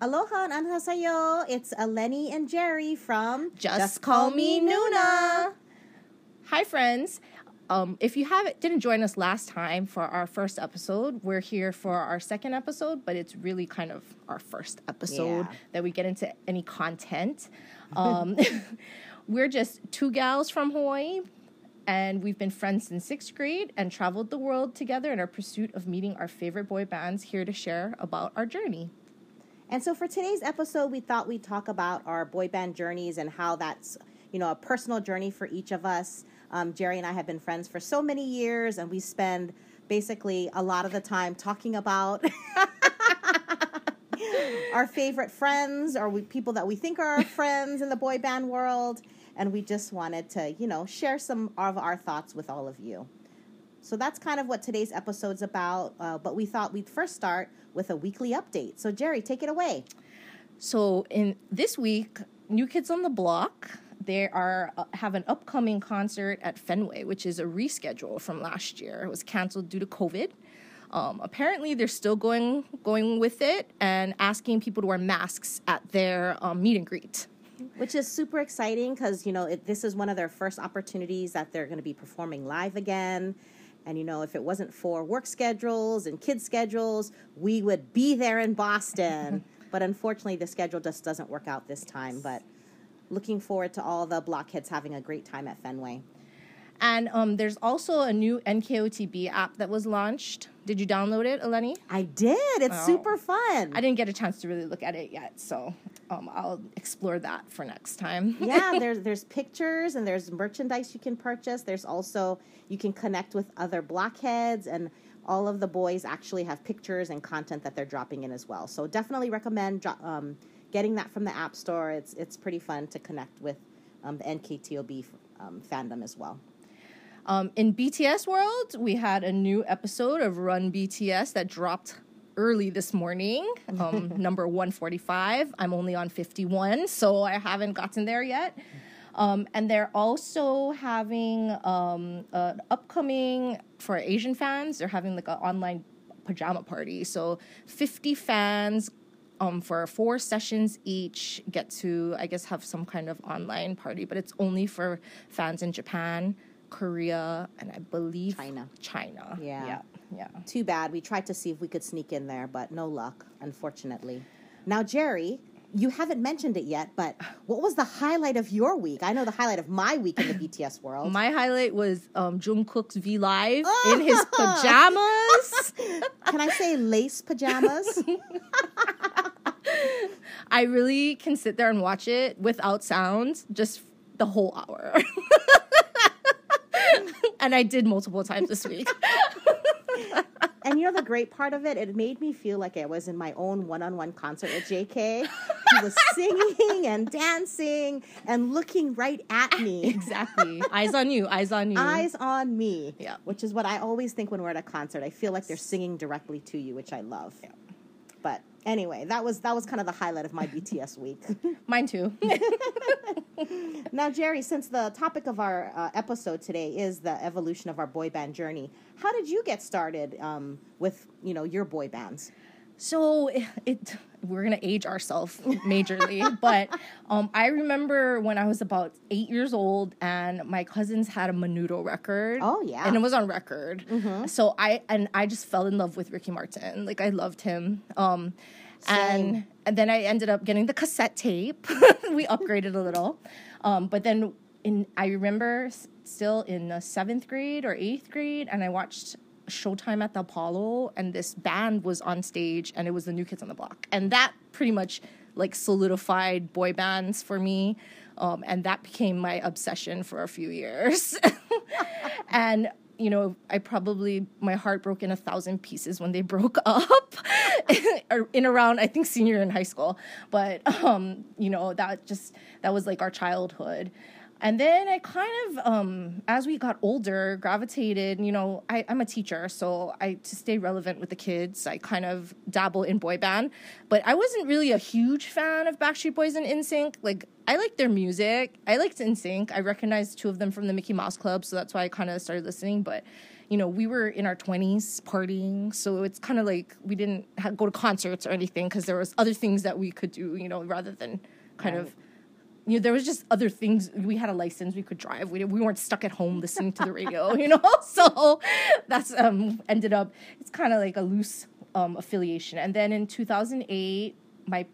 Aloha and anhasayo. It's Eleni and Jerry from Just, Call Me Nuna. Hi, friends. Um, if you haven't didn't join us last time for our first episode, we're here for our second episode, but it's really kind of our first episode Yeah. that we get into any content. Um, we're just two gals from Hawaii, and we've been friends since sixth grade and traveled the world together in our pursuit of meeting our favorite boy bands. Here to share about our journey. And so for today's episode, we thought we'd talk about our boy band journeys and how that's, you know, a personal journey for each of us. Um, Jerry and I have been friends for so many years, and we spend basically a lot of the time talking about our favorite friends or we, people that we think are our friends in the boy band world. And we just wanted to, you know, share some of our thoughts with all of you. So that's kind of what today's episode's about. Uh, but we thought we'd first start with a weekly update. So, Jerry, take it away. So in this week, New Kids on the Block, they are uh, have an upcoming concert at Fenway, which is a reschedule from last year. It was canceled due to COVID. Um, apparently, they're still going going with it and asking people to wear masks at their um, meet and greet. Which is super exciting because, you know, it, this is one of their first opportunities that they're going to be performing live again. And, you know, if it wasn't for work schedules and kids' schedules, we would be there in Boston. but unfortunately, the schedule just doesn't work out this time. But looking forward to all the blockheads having a great time at Fenway. And um, there's also a new NKOTB app that was launched. Did you download it, Eleni? I did. It's Oh. super fun. I didn't get a chance to really look at it yet, so um, I'll explore that for next time. yeah, there's there's pictures and there's merchandise you can purchase. There's also you can connect with other blockheads and all of the boys actually have pictures and content that they're dropping in as well. So definitely recommend dro- um, getting that from the App Store. It's it's pretty fun to connect with um, the NKOTB um, fandom as well. Um, in BTS world, we had a new episode of Run BTS that dropped early this morning, um, number 145. I'm only on 51, so I haven't gotten there yet. Um, and they're also having um, an upcoming, for Asian fans, they're having like an online pajama party. So 50 fans um, for four sessions each get to, I guess, have some kind of online party, but it's only for fans in Japan, Korea, and I believe China. China. Yeah. Yeah. Yeah. Too bad. We tried to see if we could sneak in there, but no luck, unfortunately. Now, Jerry, you haven't mentioned it yet, but what was the highlight of your week? I know the highlight of my week in the BTS world. My highlight was um, Jungkook's V Live in his pajamas. Can I say lace pajamas? I really can sit there and watch it without sounds just the whole hour. and I did multiple times this week. and you know the great part of it? It made me feel like I was in my own one-on-one concert with JK. He was singing and dancing and looking right at me. exactly. Eyes on you. Eyes on you. Eyes on me. Yeah. Which is what I always think when we're at a concert. I feel like they're singing directly to you, which I love. Yeah. But anyway, that was that was kind of the highlight of my BTS week. Mine too. now, Jerry, since the topic of our uh, episode today is the evolution of our boy band journey, how did you get started um, with you know your boy bands? So it, it we're gonna age ourselves majorly, but um, I remember when I was about eight years old, and my cousins had a Menudo record. Oh, yeah. and it was on record. So I and I just fell in love with Ricky Martin. Like I loved him. Um, and and then I ended up getting the cassette tape. we upgraded a little, um, but then in I remember s- still in the seventh grade or eighth grade, and I watched Showtime at the Apollo, and this band was on stage, and it was the New Kids on the Block, and that pretty much like solidified boy bands for me, um, and that became my obsession for a few years, and. You know, I probably my heart broke in a thousand pieces when they broke up, in around I think senior in high school. But um, you know, that just that was like our childhood. And then I kind of, um, as we got older, gravitated. You know, I, I'm a teacher, so I to stay relevant with the kids, I kind of dabble in boy band. But I wasn't really a huge fan of Backstreet Boys and NSYNC. Like, I liked their music. I liked NSYNC. I recognized two of them from the Mickey Mouse Club, so that's why I kind of started listening. But you know, we were in our 20s partying, so it's kind of like we didn't ha- go to concerts or anything because there was other things that we could do, you know, rather than kind Right. of you know, there was just other things. We had a license, we could drive. We, we weren't stuck at home listening to the radio, you know. So that's um ended up. It's kind of like a loose um affiliation. And then in 2008, my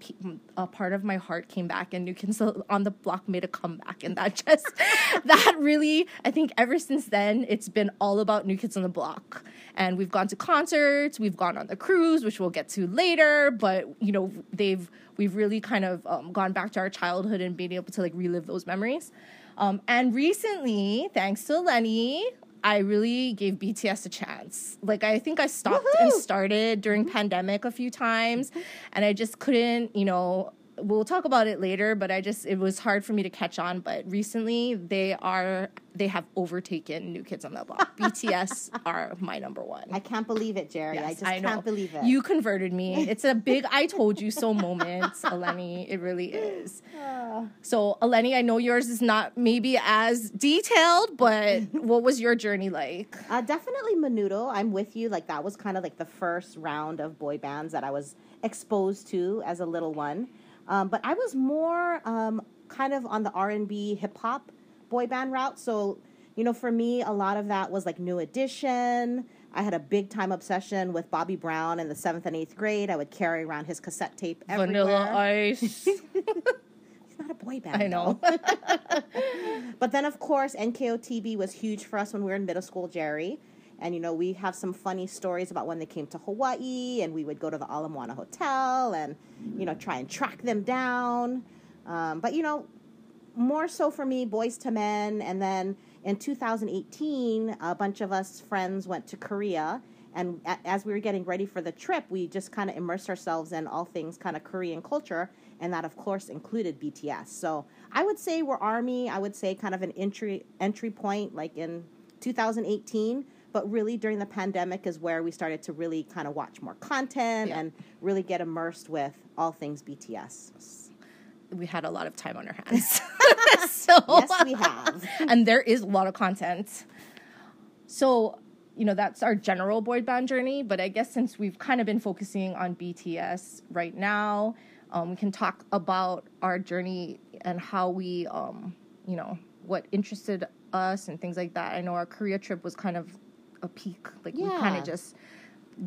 a part of my heart came back, and New Kids on the Block made a comeback, and that just that really, I think, ever since then, it's been all about New Kids on the Block. And we've gone to concerts, we've gone on the cruise, which we'll get to later. But you know, they've we've really kind of um, gone back to our childhood and being able to like relive those memories. Um, and recently, thanks to Lenny, I really gave BTS a chance. Like I think I stopped and started during mm-hmm. pandemic a few times, mm-hmm. and I just couldn't, you know. We'll talk about it later, but I just it was hard for me to catch on. But recently, they are they have overtaken New Kids on the Block. BTS are my number one. I can't believe it, Jerry. I just I can't believe it. You converted me. It's a big I told you so moment, Eleni. It really is. Ah. So, Eleni, I know yours is not maybe as detailed, but what was your journey like? Uh, definitely Menudo. I'm with you. Like that was kind of like the first round of boy bands that I was exposed to as a little one. Um, but I was more um, kind of on the R and B hip hop boy band route. So you know, for me, a lot of that was like New Edition. I had a big time obsession with Bobby Brown in the seventh and eighth grade. I would carry around his cassette tape everywhere. Vanilla Ice. He's not a boy band. I know. But then, of course, NKOTB was huge for us when we were in middle school, Jerry. And, you know, we have some funny stories about when they came to Hawaii, and we would go to the Ala Moana Hotel and, you know, try and track them down. Um, but, you know, more so for me, Boyz II Men. And then in 2018, a bunch of us friends went to Korea. And as we were getting ready for the trip, we just kind of immersed ourselves in all things kind of Korean culture. And that, of course, included BTS. So I would say we're Army. I would say kind of an entry entry point, like in 2018. But really, during the pandemic, is where we started to really kind of watch more content Yeah. and really get immersed with all things BTS. we had a lot of time on our hands. so Yes, we have. and there is a lot of content. So, you know, that's our general boy band journey. But I guess since we've kind of been focusing on BTS right now, um, we can talk about our journey and how we, um, you know, what interested us and things like that. I know our Korea trip was kind of a peak. Like we kind of just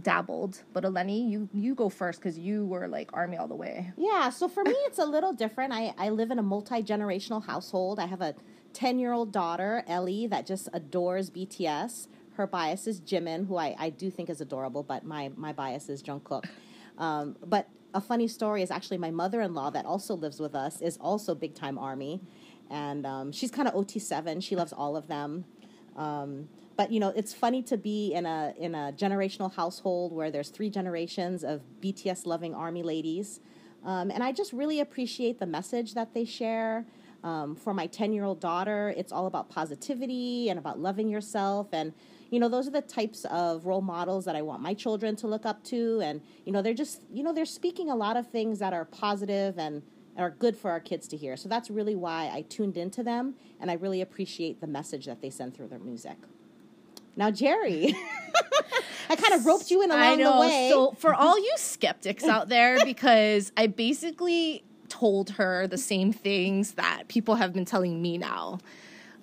dabbled. But Eleni, you you go first because you were like army all the way. Yeah, so for me, it's a little different. I, I live in a multi generational household. I have a 10 year old daughter, Ellie, that just adores BTS. Her bias is Jimin, who I, I do think is adorable, but my, my bias is Jungkook. Um, but a funny story is actually my mother in law, that also lives with us, is also big time Army. And um, she's kind of OT7. She loves all of them. Um, but you know, it's funny to be in a in a generational household where there's three generations of BTS loving army ladies, um, and I just really appreciate the message that they share. Um, for my ten year old daughter, it's all about positivity and about loving yourself, and you know, those are the types of role models that I want my children to look up to, and you know, they're just you know they're speaking a lot of things that are positive and are good for our kids to hear. So that's really why I tuned into them, and I really appreciate the message that they send through their music. Now, Jerry, I kind of roped you in along I know. the way. So for all you skeptics out there, because I basically told her the same things that people have been telling me now.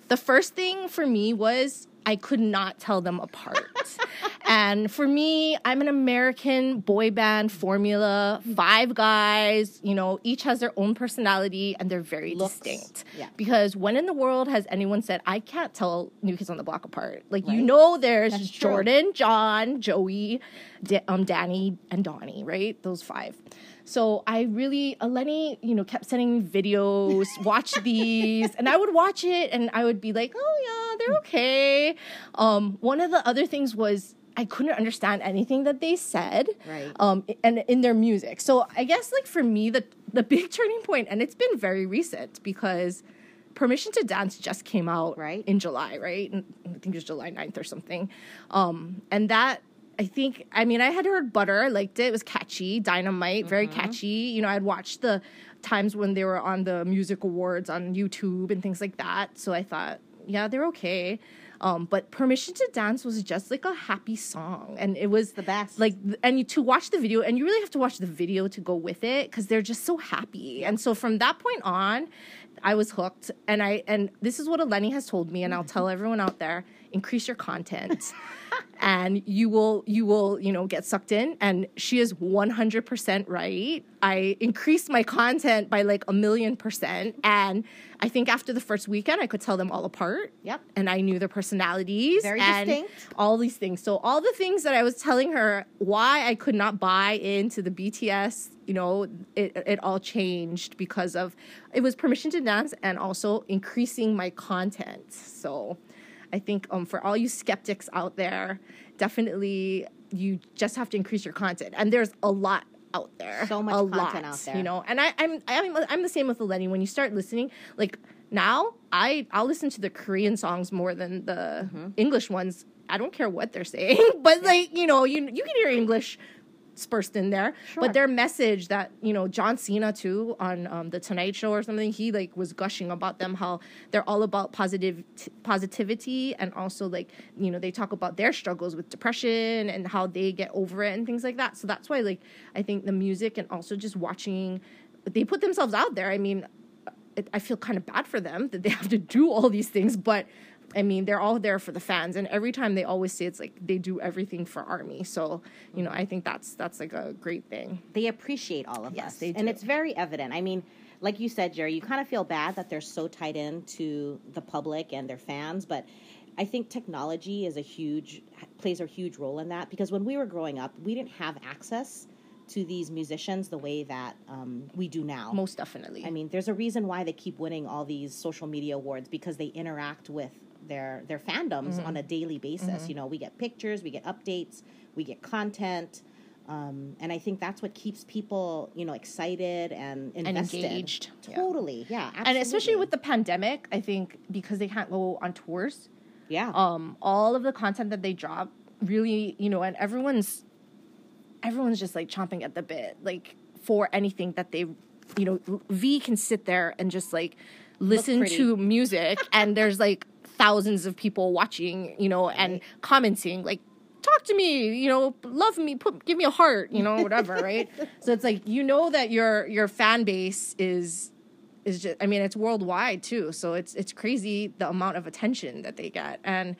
The first thing for me was I could not tell them apart. and for me, I'm an American boy band formula, five guys, you know, each has their own personality and they're very Looks, distinct. yeah. Because when in the world has anyone said, I can't tell New Kids on the Block apart? Like, you know, there's That's true. Jordan, John, Joey, Da- um, Danny, and Donnie, right? Those five. So I really, Eleni, you know, kept sending me videos, watch these, and I would watch it and I would be like, oh yeah, they're okay. Um, one of the other things was I couldn't understand anything that they said, Right. Um, and in their music. So I guess like for me, the the big turning point, and it's been very recent because Permission to Dance just came out Right. in July, right? I think it was July 9th or something. Um, and that I think I mean I had heard Butter, I liked it. It was catchy, dynamite, very Mm-hmm. catchy. You know, I'd watched the times when they were on the music awards on YouTube and things like that. So I thought, yeah, they're okay. Um, but Permission to Dance was just like a happy song, and it was The best. Like, and you to watch the video, and you really have to watch the video to go with it because they're just so happy. And so from that point on, I was hooked. And I and this is what Eleni has told me, and I'll tell everyone out there: increase your content, and you will you will you know get sucked in. And she is one hundred percent right. I increased my content by like a million percent, and I think after the first weekend, I could tell them all apart. Yep. And I knew their personalities. Very and distinct. All these things. So all the things that I was telling her why I could not buy into the BTS, you know, it it all changed because of it was permission to dance and also increasing my content. So I think um for all you skeptics out there, definitely you just have to increase your content. And there's a lot out there. So much a content lot, out there. You know, and I, I'm I'm I'm the same with the Eleni. When you start listening, like now, I I'll listen to the Korean songs more than the Mm-hmm. English ones. I don't care what they're saying, but like you know, you you can hear English dispersed in there. Sure. But their message that you know John Cena too on um, the Tonight Show or something, he like was gushing about them how they're all about positive t- positivity and also like you know they talk about their struggles with depression and how they get over it and things like that. So that's why like I think the music and also just watching they put themselves out there. I mean, it, I feel kind of bad for them that they have to do all these things, but I mean, they're all there for the fans, and every time they always say it's like they do everything for Army. So you know, I think that's that's like a great thing. they appreciate all of Yes, us. they And it's very evident. I mean, like you said, Jerry, you kind of feel bad that they're so tied in to the public and their fans, but I think technology is a huge plays a huge role in that because when we were growing up, we didn't have access to these musicians the way that um, we do now. Most definitely. I mean, there's a reason why they keep winning all these social media awards because they interact with their their fandoms Mm-hmm. on a daily basis. You know, we get pictures, we get updates, we get content, um, and I think that's what keeps people, you know, excited and invested. engaged. Yeah. Totally, yeah, and especially with the pandemic, I think because they can't go on tours, yeah, um, all of the content that they drop really, you know, and everyone's everyone's just like chomping at the bit, like for anything that they, you know, V can sit there and just like listen to music, and there's like thousands of people watching, you know, and commenting like. Talk to me, you know, love me, put give me a heart, you know, whatever, right? So it's like you know that your your fan base is is just I mean it's worldwide too. So it's it's crazy the amount of attention that they get and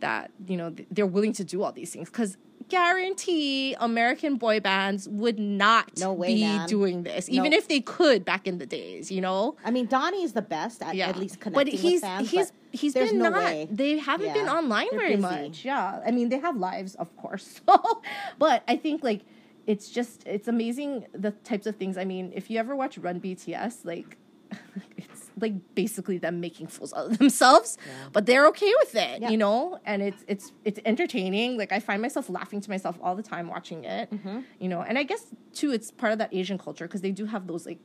that you know th- they're willing to do all these things cuz guarantee American boy bands would not No way, be man. doing this even No. if they could back in the days, you know. I mean, Donnie is the best at Yeah. at least but connecting he's with fans. he's but he's been no not way. they haven't been online They're very busy. much. Yeah. I mean they have lives of course. So but I think like it's just it's amazing the types of things. I mean, if you ever watch Run BTS, like it's like basically them making fools out of themselves, but they're okay with it, Yeah. you know. And it's it's it's entertaining. Like I find myself laughing to myself all the time watching it, Mm-hmm. you know. And I guess too, it's part of that Asian culture because they do have those like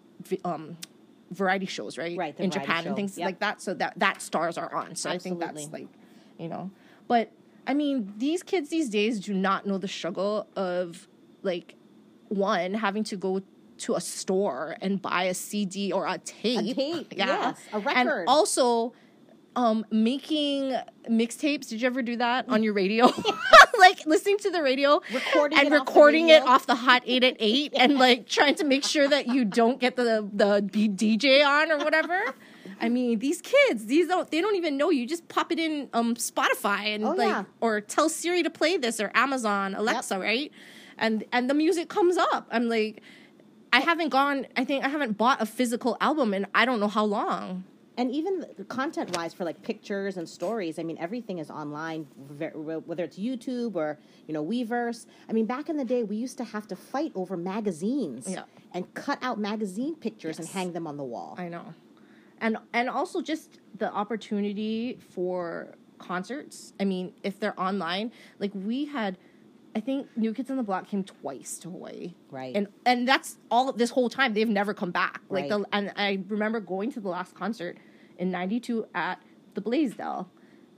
um variety shows, right? Right, in Japan show. and things Yep. like that. So that that stars are on. So I think that's like, you know, but I mean, these kids these days do not know the struggle of like one having to go to a store and buy a CD or a tape. tape, yes, a record. And also um making mixtapes. Did you ever do that on your radio? like listening to the radio Recording and it off recording it off the hot 8 at 8 and like trying to make sure that you don't get the the DJ on or whatever. I mean, these kids, these don't they don't even know you just pop it in um Spotify and Oh, like yeah. or tell Siri to play this or Amazon Alexa, right? And and the music comes up. I'm like I haven't gone I think I haven't bought a physical album in I don't know how long. and even content wise for like pictures and stories i mean everything is online whether it's youtube or you know weverse i mean back in the day we used to have to fight over magazines Yeah. and cut out magazine pictures and hang them on the wall I know. And and also just the opportunity for concerts. I mean, if they're online, like we had I think New Kids on the Block came twice to Hawaii. Right. And and that's all this whole time they've never come back. Like Right. the and I remember going to the last concert in 92 at the Blaisdell.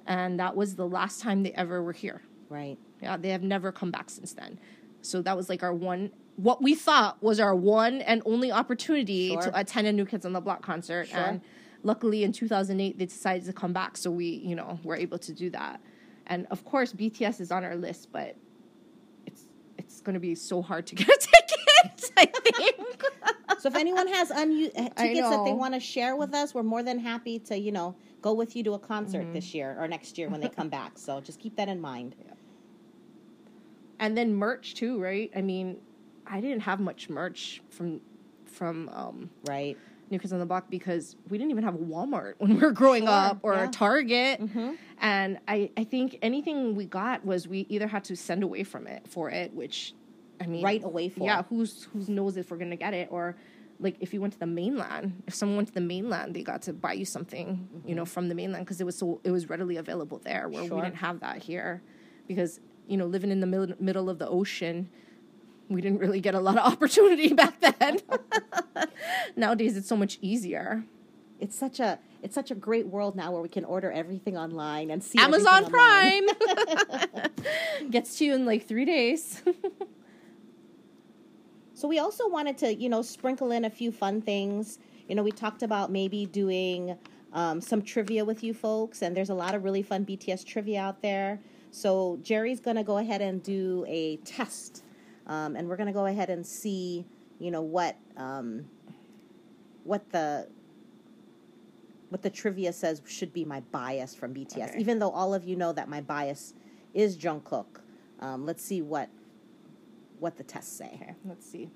And that was the last time they ever were here. Right. Yeah, they have never come back since then. So that was like our one, what we thought was our one and only opportunity Sure. to attend a New Kids on the Block concert. Sure. And luckily in 2008, they decided to come back. So we, you know, were able to do that. And of course, BTS is on our list, but it's going to be so hard to get a ticket, I think. So if anyone has unused tickets that they want to share with us, we're more than happy to, you know, go with you to a concert Mm-hmm. this year or next year when they come back. So just keep that in mind. and then merch too, right? I mean, I didn't have much merch from from um, Right. New Kids on the Block because we didn't even have a Walmart when we were growing Sure, up or yeah. a Target. Mm-hmm. And I, I think anything we got was we either had to send away from it for it, which I mean Right away for. Yeah, who's who knows if we're gonna get it or like if you went to the mainland, if someone went to the mainland, they got to buy you something, you know, from the mainland because it was so it was readily available there where Sure. we didn't have that here because you know living in the middle middle of the ocean, we didn't really get a lot of opportunity back then. Nowadays, it's so much easier. It's such a it's such a great world now where we can order everything online and see Amazon. Prime gets to you in like three days. So we also wanted to, you know, sprinkle in a few fun things. You know, we talked about maybe doing um, some trivia with you folks, and there's a lot of really fun BTS trivia out there. So Jerry's going to go ahead and do a test, um, and we're going to go ahead and see, you know, what um, what the what the trivia says should be my bias from BTS. Okay. Even though all of you know that my bias is Jungkook, um, let's see what what the tests say. Okay, let's see.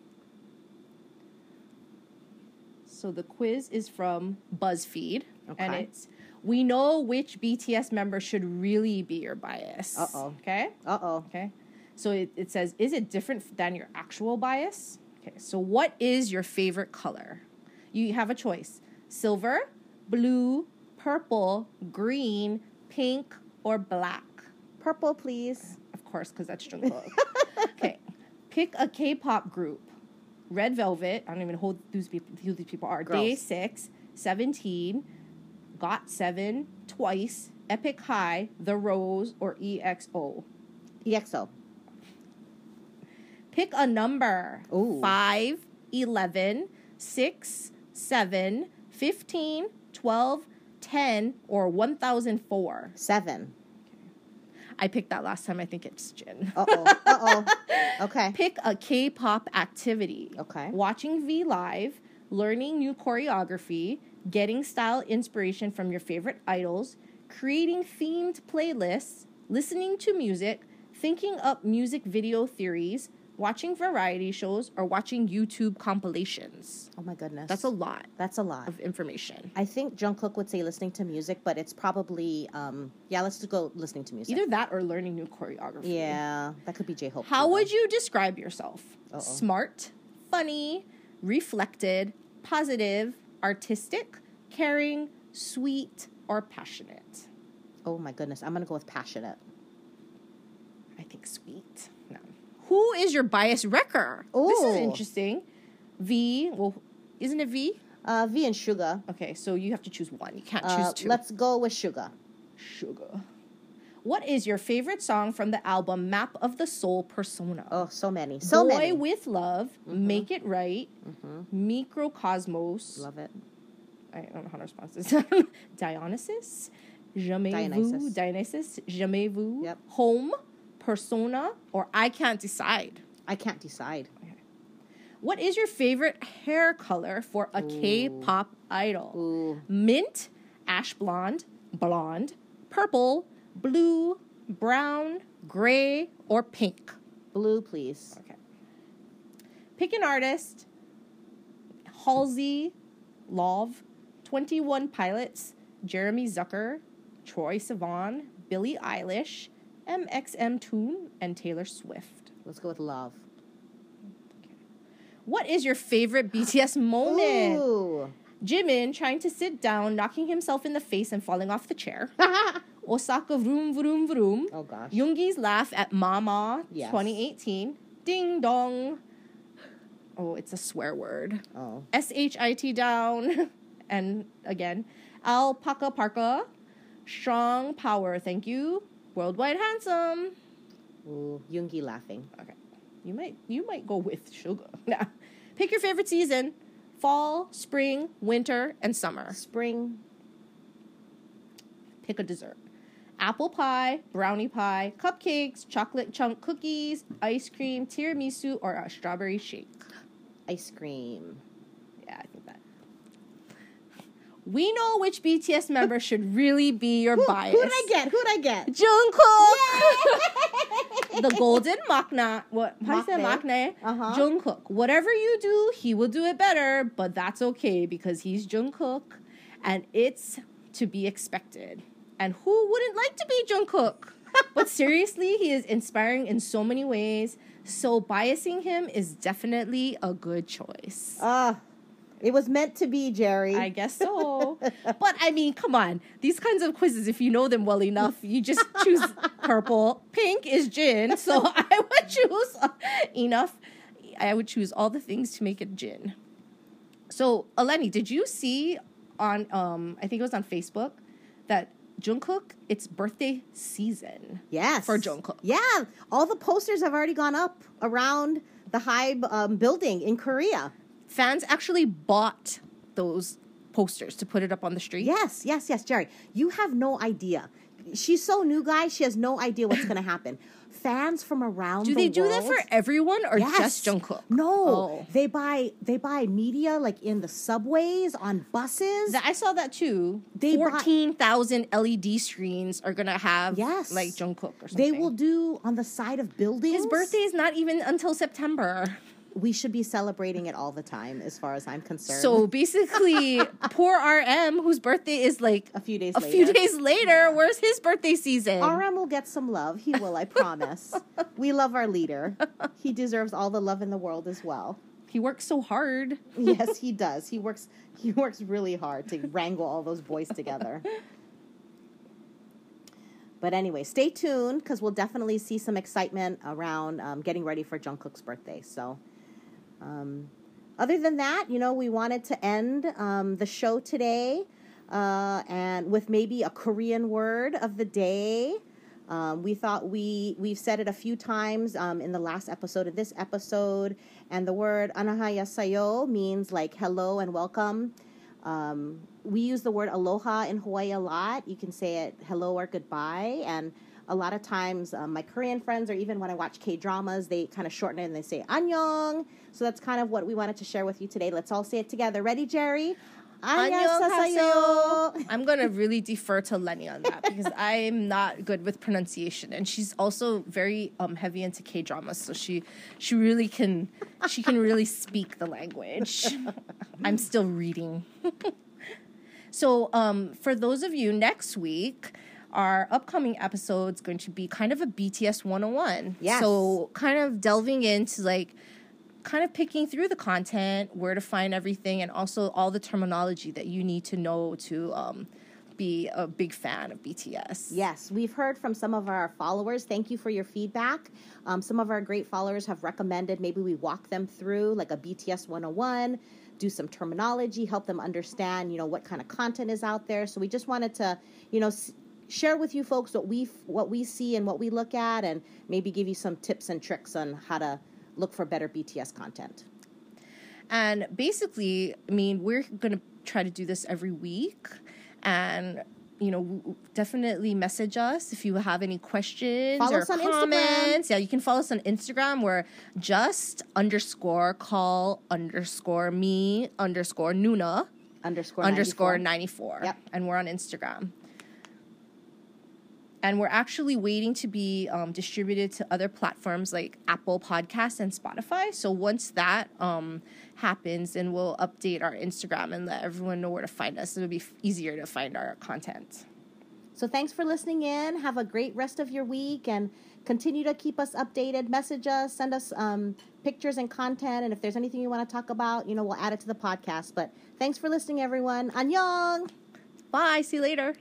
So the quiz is from BuzzFeed, and it's we know which BTS member should really be your bias. Uh-oh. Okay. Uh oh. Okay. So it, it says, is it different than your actual bias? Okay. So what is your favorite color? You have a choice: silver, blue, purple, green, pink, or black. Purple, please. Of course, because that's Jungkook. okay. Pick a K-pop group. Red Velvet. I don't even know who these people, who these people are. Day Girls. Six, 17, Got Seven, Twice, Epik High, The Rose, or EXO. EXO. Pick a number. Ooh. 5, 11, 6, 7, 15, 12, 10, or 1004. Seven. I picked that last time. I think it's Jin. Uh oh. Uh oh. Okay. Pick a K pop activity. Okay. Watching V Live, learning new choreography, getting style inspiration from your favorite idols, creating themed playlists, listening to music, thinking up music video theories, watching variety shows, or watching YouTube compilations. Oh my goodness. That's a lot That's a lot. of information. I think Jungkook would say listening to music, but it's probably um yeah. Let's just go listening to music. Either that or learning new choreography. Yeah, that could be J Hope. How would you describe yourself? Uh-oh. Smart, funny, reflected, positive, artistic, caring, sweet, or passionate? Oh my goodness. I'm gonna go with passionate. I think sweet. Who is your bias wrecker? This is interesting. V, well, isn't it V? Uh, V and Suga. Okay, so you have to choose one. You can't Uh, choose two. let's go with Suga. Suga. What is your favorite song from the album Map of the Soul Persona? Oh, so many. So Boy many. with Love, Make It Right, Mikrokosmos. Love it. I don't know how to pronounce this. Dionysus, Jamais Dionysus. Vu, Dionysus, Jamais Vu, Yep. Home, Persona, or I Can't Decide. I can't decide. What is your favorite hair color for a K-pop idol? Ooh. Mint, ash blonde, blonde, purple, blue, brown, gray, or pink. Blue, please. Okay. Pick an artist. Halsey, Lauv, 21 Pilots, Jeremy Zucker, Troye Sivan, Billie Eilish, MXM Toon, and Taylor Swift. Let's go with Lauv. What is your favorite BTS moment? Ooh. Jimin trying to sit down, knocking himself in the face and falling off the chair. Osaka vroom vroom vroom. oh gosh. Yoongi's laugh at Mama Yes. 2018. Ding dong. Oh, it's a swear word. Oh. S H I T down. and again, Alpaca Parka. Strong Power, thank you. Worldwide Handsome. Ooh, Yoongi laughing. Okay. You might you might go with Suga. Nah. Pick your favorite season. Fall, spring, winter, and summer. Spring. Pick a dessert. Apple pie, brownie pie, cupcakes, chocolate chunk cookies, ice cream, tiramisu, or a strawberry shake. Ice cream. Yeah, I think that. We know which BTS member should really be your Who, bias. who'd I get? Who'd I get? Jungkook. the golden maknae. What? How do you say Maknae. Uh-huh. Jungkook. Whatever you do, he will do it better, but that's okay because he's Jungkook, and it's to be expected. And who wouldn't like to be Jungkook? but seriously, he is inspiring in so many ways. So biasing him is definitely a good choice. Ah, it was meant to be, Jerry. I guess so. but I mean, come on. These kinds of quizzes, if you know them well enough, you just choose purple. Pink is Jin. So I would choose enough. I would choose all the things to make it Jin. So, Eleni, did you see on, um, I think it was on Facebook, that Jungkook, it's birthday season. yes. For Jungkook. Yeah, all the posters have already gone up around the Hybe um, building in Korea. Fans actually bought those posters to put it up on the street. Yes, yes, yes, Jerry. You have no idea. She's so new, guys. She has no idea what's going to happen. Fans from around the world. Do the they do that for everyone or Yes. just Jungkook? No, Oh. they buy they buy media like in the subways, on buses. I saw that too. They Fourteen thousand LED screens are gonna have Yes. like Jungkook or something. they will do on the side of buildings. His birthday is not even until September. We should be celebrating it all the time, as far as I'm concerned. So basically, poor RM, whose birthday is like a few days a later. few days later, where's his birthday season? RM will get some love. He will, I promise. we love our leader. He deserves all the love in the world as well. He works so hard. Yes, he does. He works he works really hard to wrangle all those boys together. But anyway, stay tuned because we'll definitely see some excitement around um, getting ready for Jungkook's birthday. So, um, other than that, you know, we wanted to end um, the show today uh, and with maybe a Korean word of the day. Um, we thought we we've said it a few times um, in the last episode of this episode, and the word "anahayasayo" means like hello and welcome. Um, we use the word aloha in Hawaii a lot. You can say it hello or goodbye, and a lot of times um, my Korean friends, or even when I watch K dramas, they kind of shorten it and they say annyeong. So that's kind of what we wanted to share with you today. Let's all say it together. Ready, Jerry? I'm gonna really defer to Lenny on that because I'm not good with pronunciation, and she's also very um, heavy into K dramas, so she she really can she can really speak the language. I'm still reading. so um, for those of you next week. Our upcoming episode is going to be kind of a BTS 101. Yes. So, kind of delving into like kind of picking through the content, where to find everything, and also all the terminology that you need to know to um, be a big fan of BTS. Yes, we've heard from some of our followers. Thank you for your feedback. Um, some of our great followers have recommended maybe we walk them through like a BTS 101, do some terminology, help them understand, you know, what kind of content is out there. So we just wanted to, you know, s- share with you folks what we what we see and what we look at, and maybe give you some tips and tricks on how to look for better BTS content. And basically, I mean, we're going to try to do this every week. And, you know, definitely message us if you have any questions Follow or us on Instagram. comments. Yeah, you can follow us on Instagram. We're just underscore call underscore me underscore Nuna Underscore underscore 94. 94. Yep. And we're on Instagram. And we're actually waiting to be um, distributed to other platforms like Apple Podcasts and Spotify. So once that um, happens, then we'll update our Instagram and let everyone know where to find us. It'll be easier to find our content. So thanks for listening in. Have a great rest of your week and continue to keep us updated. Message us, send us um, pictures and content. And if there's anything you want to talk about, you know, we'll add it to the podcast. But thanks for listening, everyone. Annyeong! Bye. See you later.